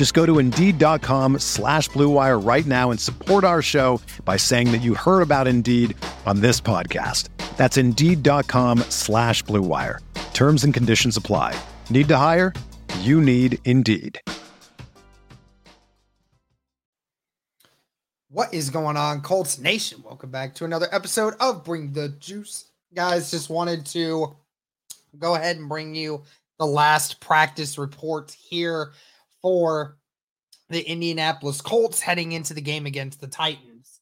Just go to Indeed.com slash BlueWire right now and support our show by saying that you heard about Indeed on this podcast. That's Indeed.com slash BlueWire. Terms and conditions apply. Need to hire? You need Indeed. What is going on, Colts Nation? Welcome back to another episode of Bring the Juice. Guys, just wanted to go ahead and bring you the last practice report here for the Indianapolis Colts heading into the game against the Titans.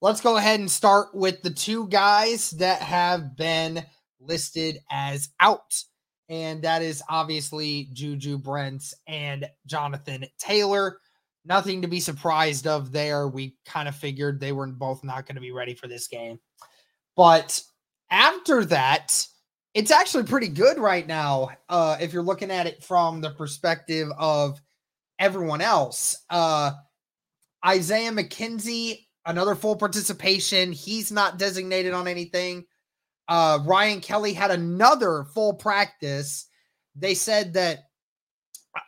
Let's go ahead and start with the two guys that have been listed as out. And that is obviously Juju Brents and Jonathan Taylor. Nothing to be surprised of there. We kind of figured they were both not going to be ready for this game. But after that, it's actually pretty good right now. Uh, if you're looking at it from the perspective of everyone else. Uh, Isaiah McKenzie, another full participation. He's not designated on anything. Uh, Ryan Kelly had another full practice. They said that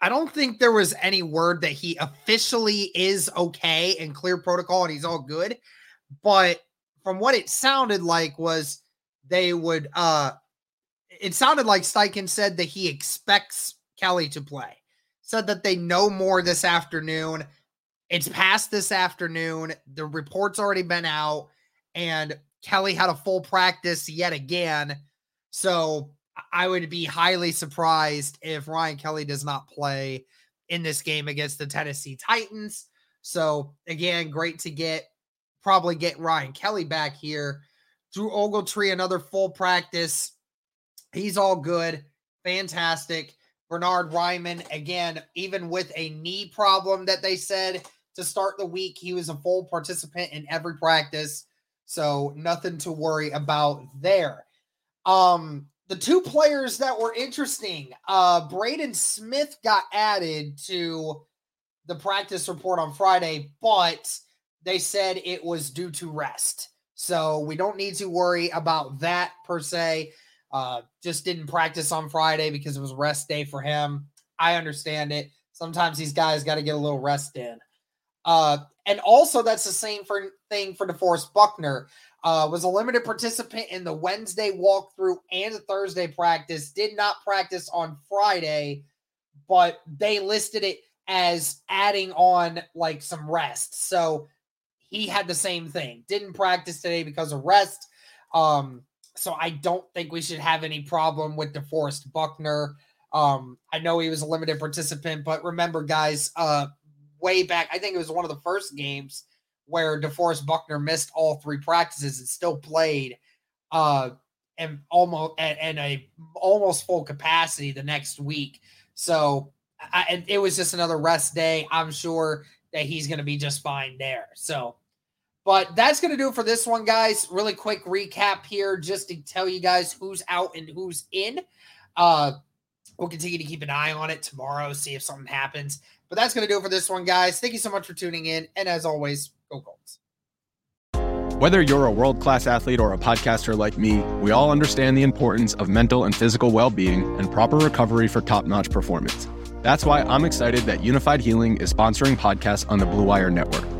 I don't think there was any word that he officially is okay and clear protocol and he's all good. But from what it sounded like was they would uh it sounded like Steichen said that he expects Kelly to play said that they know more this afternoon. It's past this afternoon. The report's already been out, and Kelly had a full practice yet again. So I would be highly surprised if Ryan Kelly does not play in this game against the Tennessee Titans. So again, great to get probably get Ryan Kelly back here. Drew Ogletree, another full practice. He's all good. Fantastic. Bernhard Raimann, again, even with a knee problem that they said to start the week, he was a full participant in every practice. So nothing to worry about there. Um, the two players that were interesting, uh, Braden Smith got added to the practice report on Friday, but they said it was due to rest. So we don't need to worry about that per se. Uh, just didn't practice on Friday because it was rest day for him. I understand it. Sometimes these guys got to get a little rest in. Uh, and also, that's the same for, thing for DeForest Buckner. Uh, was a limited participant in the Wednesday walkthrough and the Thursday practice. Did not practice on Friday, but they listed it as adding on like some rest. So he had the same thing. Didn't practice today because of rest. Um, so I don't think we should have any problem with DeForest Buckner. Um, I know he was a limited participant, but remember, guys, uh, way back, I think it was one of the first games where DeForest Buckner missed all three practices and still played uh and almost and, a almost full capacity the next week. So I, it was just another rest day. I'm sure that he's going to be just fine there. So but that's going to do it for this one, guys. Really quick recap here just to tell you guys who's out and who's in. Uh, we'll continue to keep an eye on it tomorrow, see if something happens. But that's going to do it for this one, guys. Thank you so much for tuning in. And as always, go Colts. Whether you're a world class athlete or a podcaster like me, we all understand the importance of mental and physical well being and proper recovery for top notch performance. That's why I'm excited that Unifyd Healing is sponsoring podcasts on the Blue Wire Network.